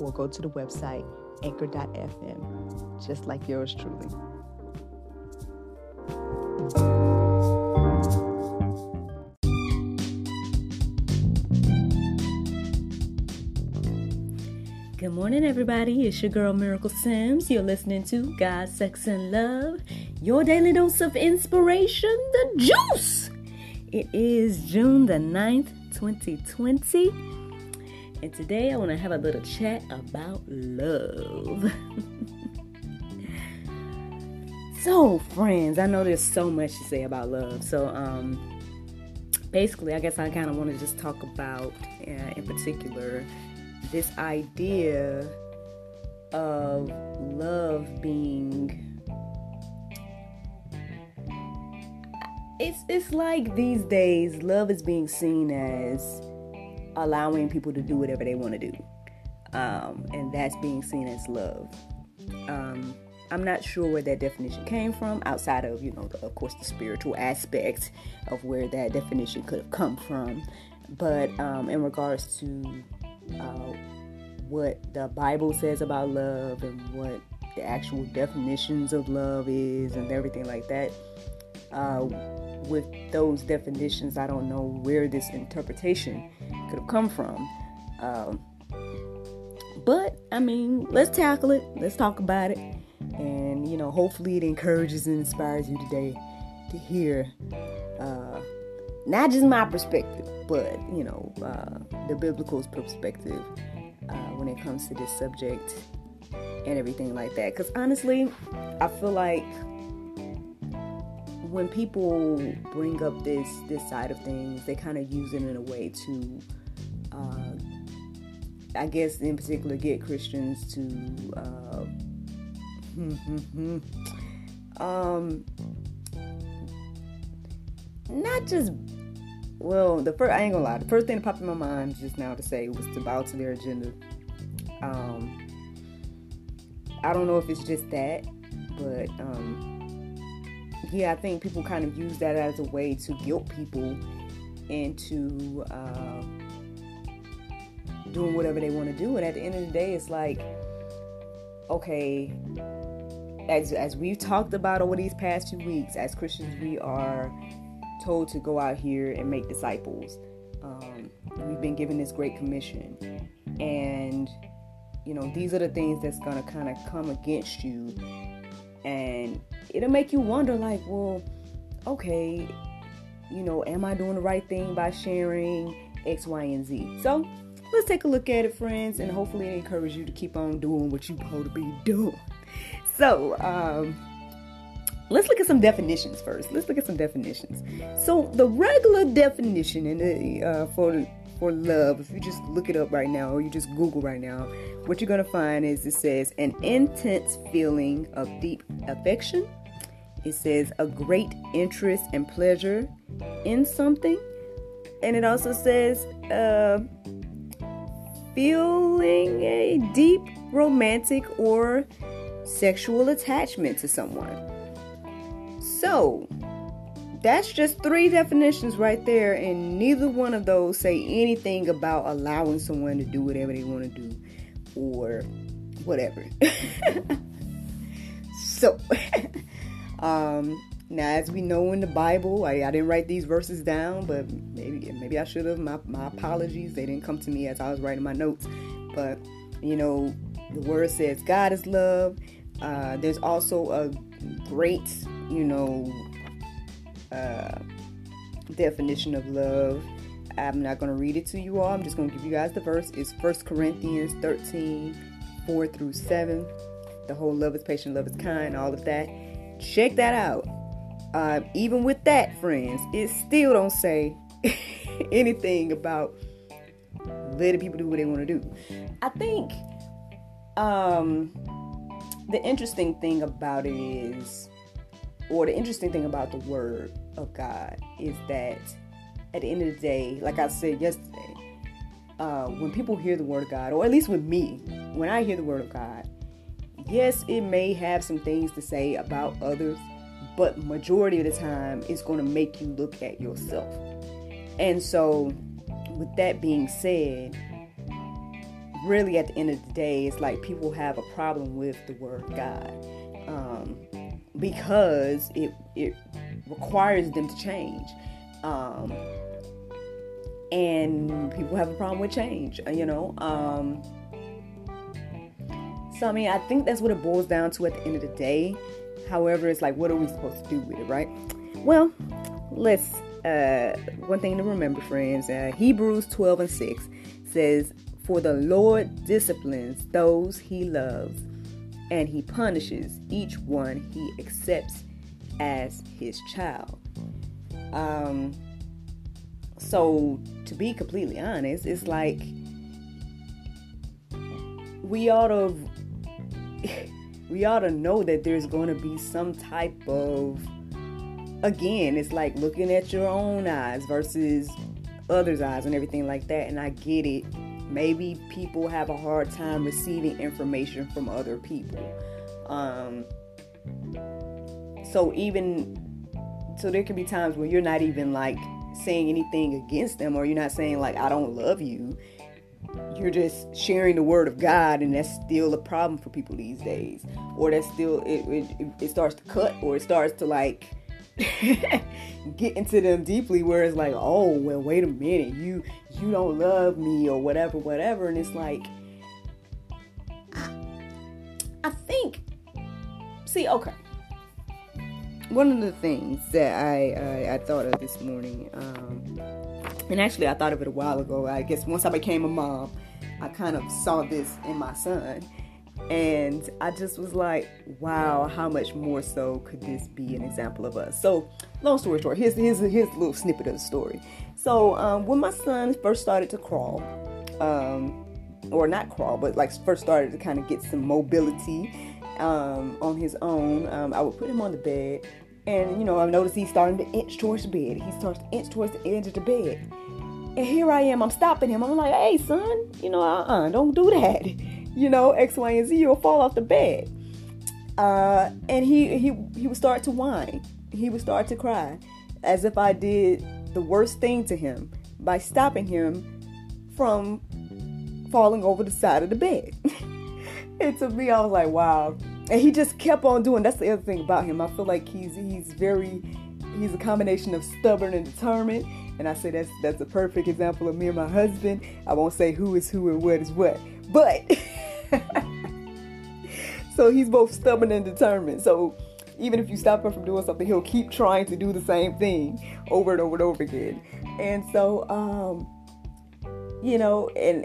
or go to the website anchor.fm, just like yours truly. Good morning, everybody. It's your girl Miracle Sims. You're listening to God, Sex, and Love, your daily dose of inspiration, the juice. It is June the 9th, 2020. And today I want to have a little chat about love. so, friends, I know there's so much to say about love. So, um, basically, I guess I kind of want to just talk about, uh, in particular, this idea of love being. It's, it's like these days, love is being seen as allowing people to do whatever they want to do. Um, and that's being seen as love. Um, I'm not sure where that definition came from, outside of, you know, the, of course, the spiritual aspect of where that definition could have come from. But um, in regards to uh, what the Bible says about love and what the actual definitions of love is and everything like that, uh, with those definitions, I don't know where this interpretation could have come from. Um, but I mean, let's tackle it. Let's talk about it, and you know, hopefully, it encourages and inspires you today to hear uh, not just my perspective, but you know, uh, the biblical perspective uh, when it comes to this subject and everything like that. Because honestly, I feel like when people bring up this this side of things, they kind of use it in a way to, uh, I guess, in particular, get Christians to, uh, um, not just. Well, the first I ain't gonna lie. The first thing that popped in my mind just now to say was to bow to their agenda. Um, I don't know if it's just that, but um, yeah, I think people kind of use that as a way to guilt people into uh, doing whatever they want to do. And at the end of the day, it's like, okay, as as we've talked about over these past few weeks, as Christians, we are told to go out here and make disciples. Um, we've been given this great commission, and you know these are the things that's gonna kind of come against you, and it'll make you wonder like, well, okay, you know, am I doing the right thing by sharing X, Y, and Z? So let's take a look at it, friends, and hopefully it you to keep on doing what you're supposed to be doing. So, um, let's look at some definitions first. Let's look at some definitions. So, the regular definition in the, uh, for for love, if you just look it up right now or you just Google right now, what you're gonna find is it says an intense feeling of deep affection, it says a great interest and pleasure in something. And it also says uh, feeling a deep romantic or sexual attachment to someone. So, that's just three definitions right there, and neither one of those say anything about allowing someone to do whatever they want to do or whatever. so, um, now, as we know in the Bible, I, I, didn't write these verses down, but maybe maybe I should have. My, my apologies. They didn't come to me as I was writing my notes. But, you know, the word says God is love. Uh, there's also a great, you know, uh, definition of love. I'm not going to read it to you all. I'm just going to give you guys the verse. It's 1 Corinthians 13, 4 through 7. The whole love is patient, love is kind, all of that check that out. Uh, even with that, friends, it still don't say anything about letting people do what they want to do. I think um, the interesting thing about it is, or the interesting thing about the Word of God is that at the end of the day, like I said yesterday, uh, when people hear the Word of God, or at least with me, when I hear the Word of God, yes, it may have some things to say about others, but majority of the time, it's going to make you look at yourself. And so, with that being said, really at the end of the day, it's like people have a problem with the word God um, because it it requires them to change. Um, and people have a problem with change, uh, you know. Um, so I mean, I think that's what it boils down to at the end of the day. However, it's like, what are we supposed to do with it, right? Well, let's. Uh, one thing to remember, friends. Uh, Hebrews 12 and 6 says, for the Lord disciplines those he loves, and he punishes each one he accepts as his child. Um, so, to be completely honest, it's like we ought to we ought to know that there's going to be some type of again it's like looking at your own eyes versus others eyes and everything like that and i get it maybe people have a hard time receiving information from other people. Um, so even so, there can be times when you're not even like saying anything against them, or you're not saying like I don't love you. You're just sharing the word of God, and that's still a problem for people these days. Or that's still it, it, it starts to cut, or it starts to like get into them deeply where it's like oh well wait a minute you you don't love me or whatever whatever and it's like i, think see okay one of the things that I, I, I thought of this morning, um, and actually I thought of it a while ago. I guess once I became a mom, I kind of saw this in my son, and I just was like, wow, how much more so could this be an example of us? So, long story short, here's, here's, here's a little snippet of the story. So, um, when my son first started to crawl, um, or not crawl, but like first started to kind of get some mobility um, on his own, um, I would put him on the bed. And, you know, I noticed he's starting to inch towards the bed. He starts to inch towards the edge of the bed. And here I am, I'm stopping him. I'm like, hey, son, you know, uh uh-uh, don't do that you know, X, Y, and Z, you'll fall off the bed. Uh, and he, he, he would start to whine. He would start to cry as if I did the worst thing to him by stopping him from falling over the side of the bed. and to me, I was like, wow. And he just kept on doing. That's the other thing about him. I feel like he's he's very he's a combination of stubborn and determined. And I say that's that's a perfect example of me and my husband. I won't say who is who and what is what, but so he's both stubborn and determined. So even if you stop him from doing something, he'll keep trying to do the same thing over and over and over again. And so, um, you know, and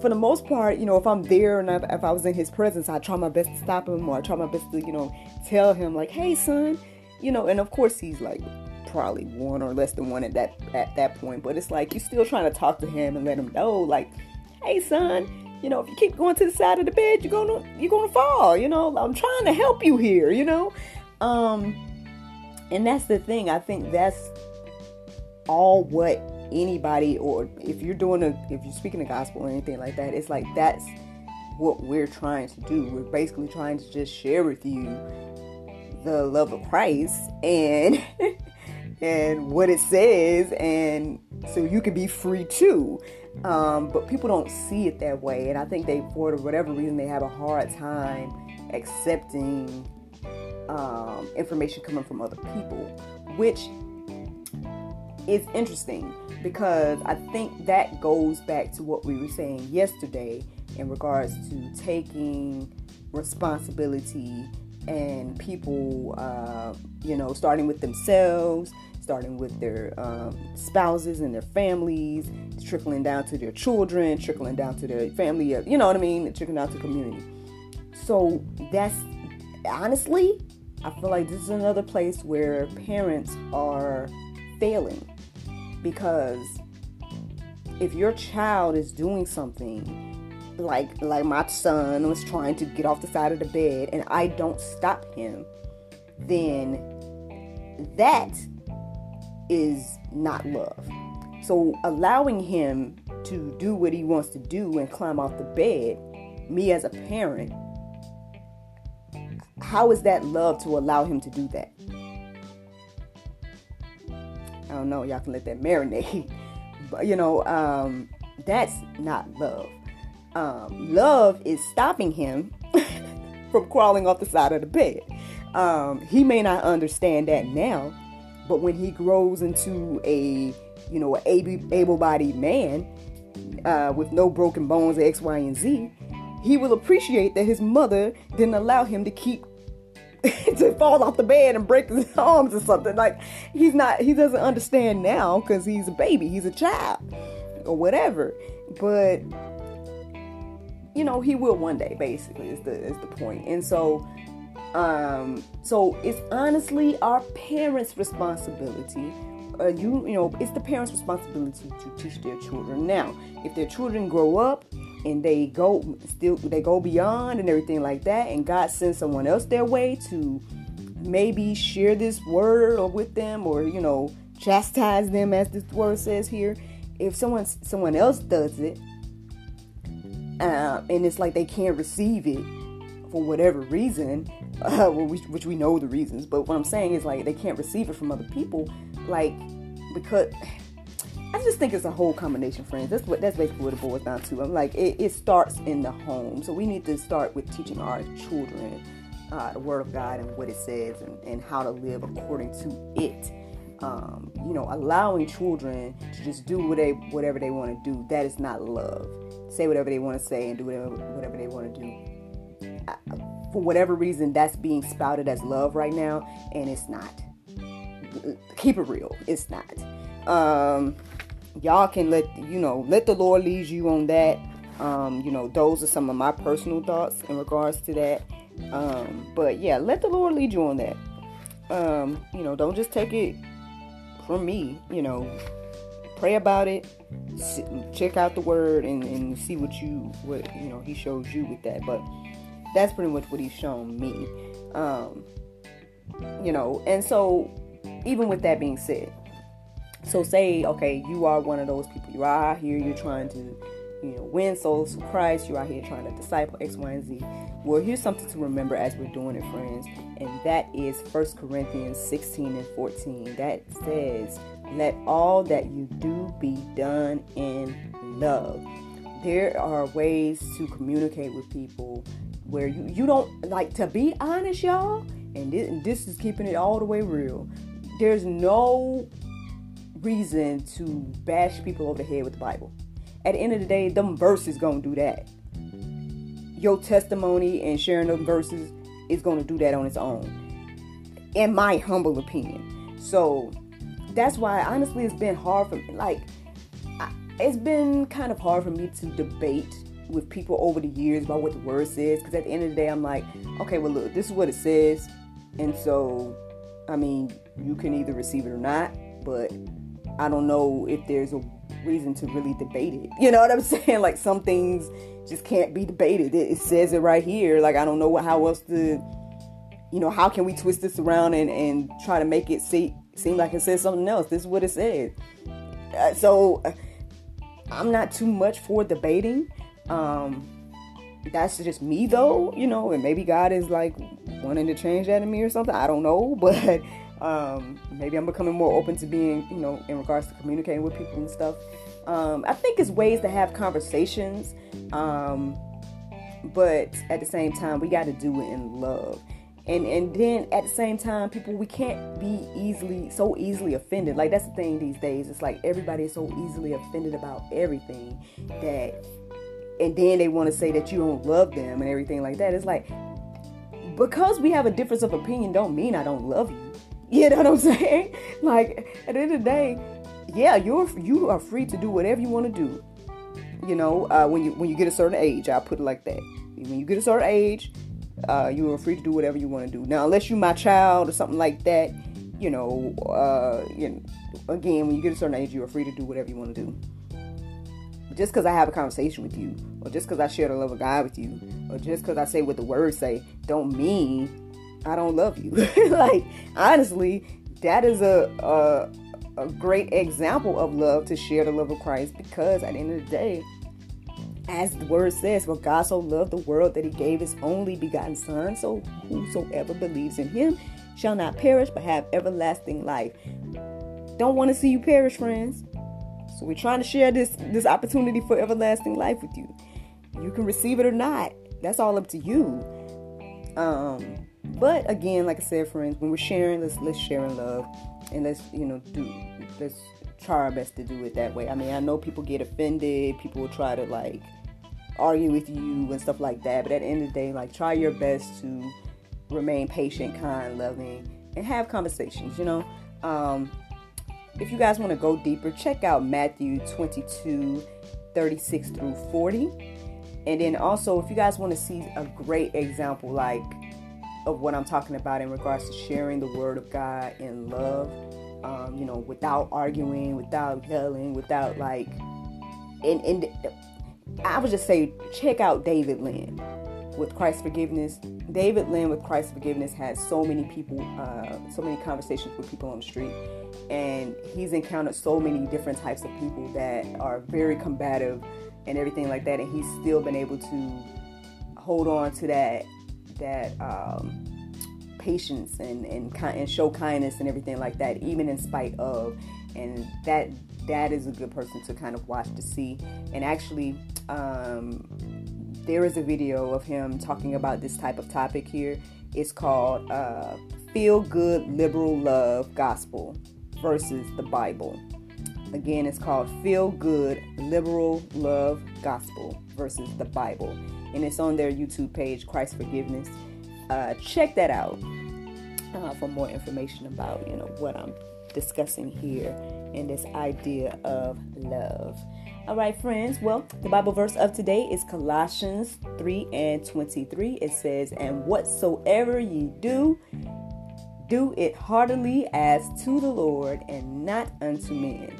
for the most part, you know, if I'm there and if I was in his presence, I try my best to stop him or I try my best to, you know, tell him like, "Hey, son," you know. And of course, he's like probably one or less than one at that at that point. But it's like you're still trying to talk to him and let him know, like, hey son, you know, if you keep going to the side of the bed, you're gonna you're gonna fall. You know, I'm trying to help you here. You know, um, and that's the thing. I think that's all what anybody or if you're doing a if you're speaking the gospel or anything like that, it's like that's what we're trying to do. We're basically trying to just share with you the love of Christ and and what it says and so you can be free too um, but people don't see it that way, and I think they, for whatever reason, they have a hard time accepting um, information coming from other people, which is interesting because I think that goes back to what we were saying yesterday in regards to taking responsibility and people, uh, you know, starting with themselves starting with their um, spouses and their families, trickling down to their children, trickling down to their family, uh, you know what I mean, trickling down to community. So that's honestly, I feel like this is another place where parents are failing because if your child is doing something like like my son was trying to get off the side of the bed and I don't stop him, then that is not love. So allowing him to do what he wants to do and climb off the bed, me as a parent, how is that love to allow him to do that? I don't know. Y'all can let that marinate. But you know, um, that's not love. Um, love is stopping him from crawling off the side of the bed. Um, he may not understand that now, but when he grows into a you know able-bodied man uh, with no broken bones, X, Y, and Z, he will appreciate that his mother didn't allow him to keep to fall off the bed and break his arms or something. Like he's not, he doesn't understand now because he's a baby, he's a child or whatever. But you know, he will one day. Basically, is the is the point. And so, um, so it's honestly our parents' responsibility. Uh, you you know, it's the parents' responsibility to teach their children. Now, if their children grow up and they go still they go beyond and everything like that. And god sends someone else their way to maybe share this word or with them or you know chastise them as this word says here. If someone someone else does it uh, and it's like they can't receive it for whatever reason uh, which, which we know the reasons but what i'm saying is like they can't receive it from other people like because I just think it's a whole combination, friends. That's what that's basically what it boils down to. I'm like, it, it starts in the home, so we need to start with teaching our children uh, the Word of God and what it says, and, and how to live according to it. Um, you know, allowing children to just do what they, whatever they want to do. That is not love. Say whatever they want to say and do whatever, whatever they want to do. for whatever reason, that's being spouted as love right now, and it's not. Keep it real. It's not. Um, y'all can let you know let the lord lead you on that. Um, you know those are some of my personal thoughts in regards to that. Um, but yeah let the lord lead you on that. Um, you know don't just take it from me you know. Pray about it. Check out the word and, and see what you what you know he shows you with that. But that's pretty much what he's shown me. Um, you know and so even with that being said so say, okay, you are one of those people. You are out here, you're trying to, you know, win souls for Christ. You're out here trying to disciple X, Y, and Z. Well, here's something to remember as we're doing it, friends, and that is 1 Corinthians 16 and 14. That says, "Let all that you do be done in love." There are ways to communicate with people where you you don't like to be honest, y'all. And this, and this is keeping it all the way real. There's no reason to bash people over the head with the Bible. At the end of the day, them verses gonna do that. Your testimony and sharing them verses is gonna do that on its own. In my humble opinion. So that's why honestly it's been hard for me. Like it's been kind of hard for me to debate with people over the years about what the word says because at the end of the day I'm like, okay, well look, this is what it says. And so I mean, you can either receive it or not, but I don't know if there's a reason to really debate it. You know what I'm saying? Like some things just can't be debated. It, it says it right here. Like I don't know what, how else to, you know, how can we twist this around and, and try to make it see, seem like it says something else? This is what it said. Uh, so uh, I'm not too much for debating. Um, that's just me though, you know, and maybe God is like wanting to change that in me or something. I don't know, but um, maybe I'm becoming more open to being, you know, in regards to communicating with people and stuff. Um, I think it's ways to have conversations, um, but at the same time, we got to do it in love. And and then at the same time, people we can't be easily so easily offended. Like that's the thing these days. It's like everybody is so easily offended about everything that, and then they want to say that you don't love them and everything like that. It's like because we have a difference of opinion, don't mean I don't love you you know what I'm saying? Like at the end of the day, yeah, you're you are free to do whatever you want to do. You know, uh, when you when you get a certain age, I put it like that. When you get a certain age, uh, you are free to do whatever you want to do. Now, unless you're my child or something like that, you know, uh, you know, again, when you get a certain age, you are free to do whatever you want to do. just because I have a conversation with you, or just because I share the love of God with you, or just because I say what the words say, don't mean I don't love you. like honestly, that is a, a a great example of love to share the love of Christ because at the end of the day, as the word says, for God so loved the world that he gave his only begotten Son, so whosoever believes in him shall not perish but have everlasting life. Don't want to see you perish, friends. So we're trying to share this this opportunity for everlasting life with you. You can receive it or not. That's all up to you. Um, but again, like I said, friends, when we're sharing, let's let's share in love, and let's you know do let's try our best to do it that way. I mean, I know people get offended. People will try to like argue with you and stuff like that. But at the end of the day, like try your best to remain patient, kind, loving, and have conversations. You know, um, if you guys want to go deeper, check out Matthew 22, 36 through 40. And then also, if you guys want to see a great example, like of what I'm talking about in regards to sharing the word of God in love, um, you know, without arguing, without yelling, without like, and, and I would just say check out David Lynn with Christ Forgiveness. David Lynn with Christ Forgiveness has so many people, uh, so many conversations with people on the street, and he's encountered so many different types of people that are very combative and everything like that, and he's still been able to hold on to that that um, patience and and and show kindness and everything like that, even in spite of, and that that is a good person to kind of watch to see. And actually, um, there is a video of him talking about this type of topic here. It's called uh, "Feel Good Liberal Love Gospel versus the Bible." Again, it's called Feel Good Liberal Love Gospel versus the Bible. And it's on their YouTube page, Christ Forgiveness. Uh, check that out uh, for more information about, you know, what I'm discussing here and this idea of love. All right, friends. Well, the Bible verse of today is Colossians 3 and 23. It says, And whatsoever ye do, do it heartily as to the Lord and not unto men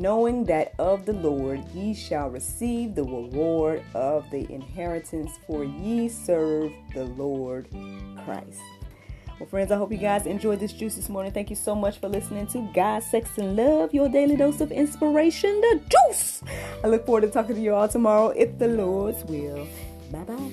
knowing that of the Lord ye shall receive the reward of the inheritance, for ye serve the Lord Christ. Well, friends, I hope you guys enjoyed this juice this morning. Thank you so much for listening to God, Sex, and Love, your daily dose of inspiration, the juice. I look forward to talking to you all tomorrow if the Lord's will. Bye bye.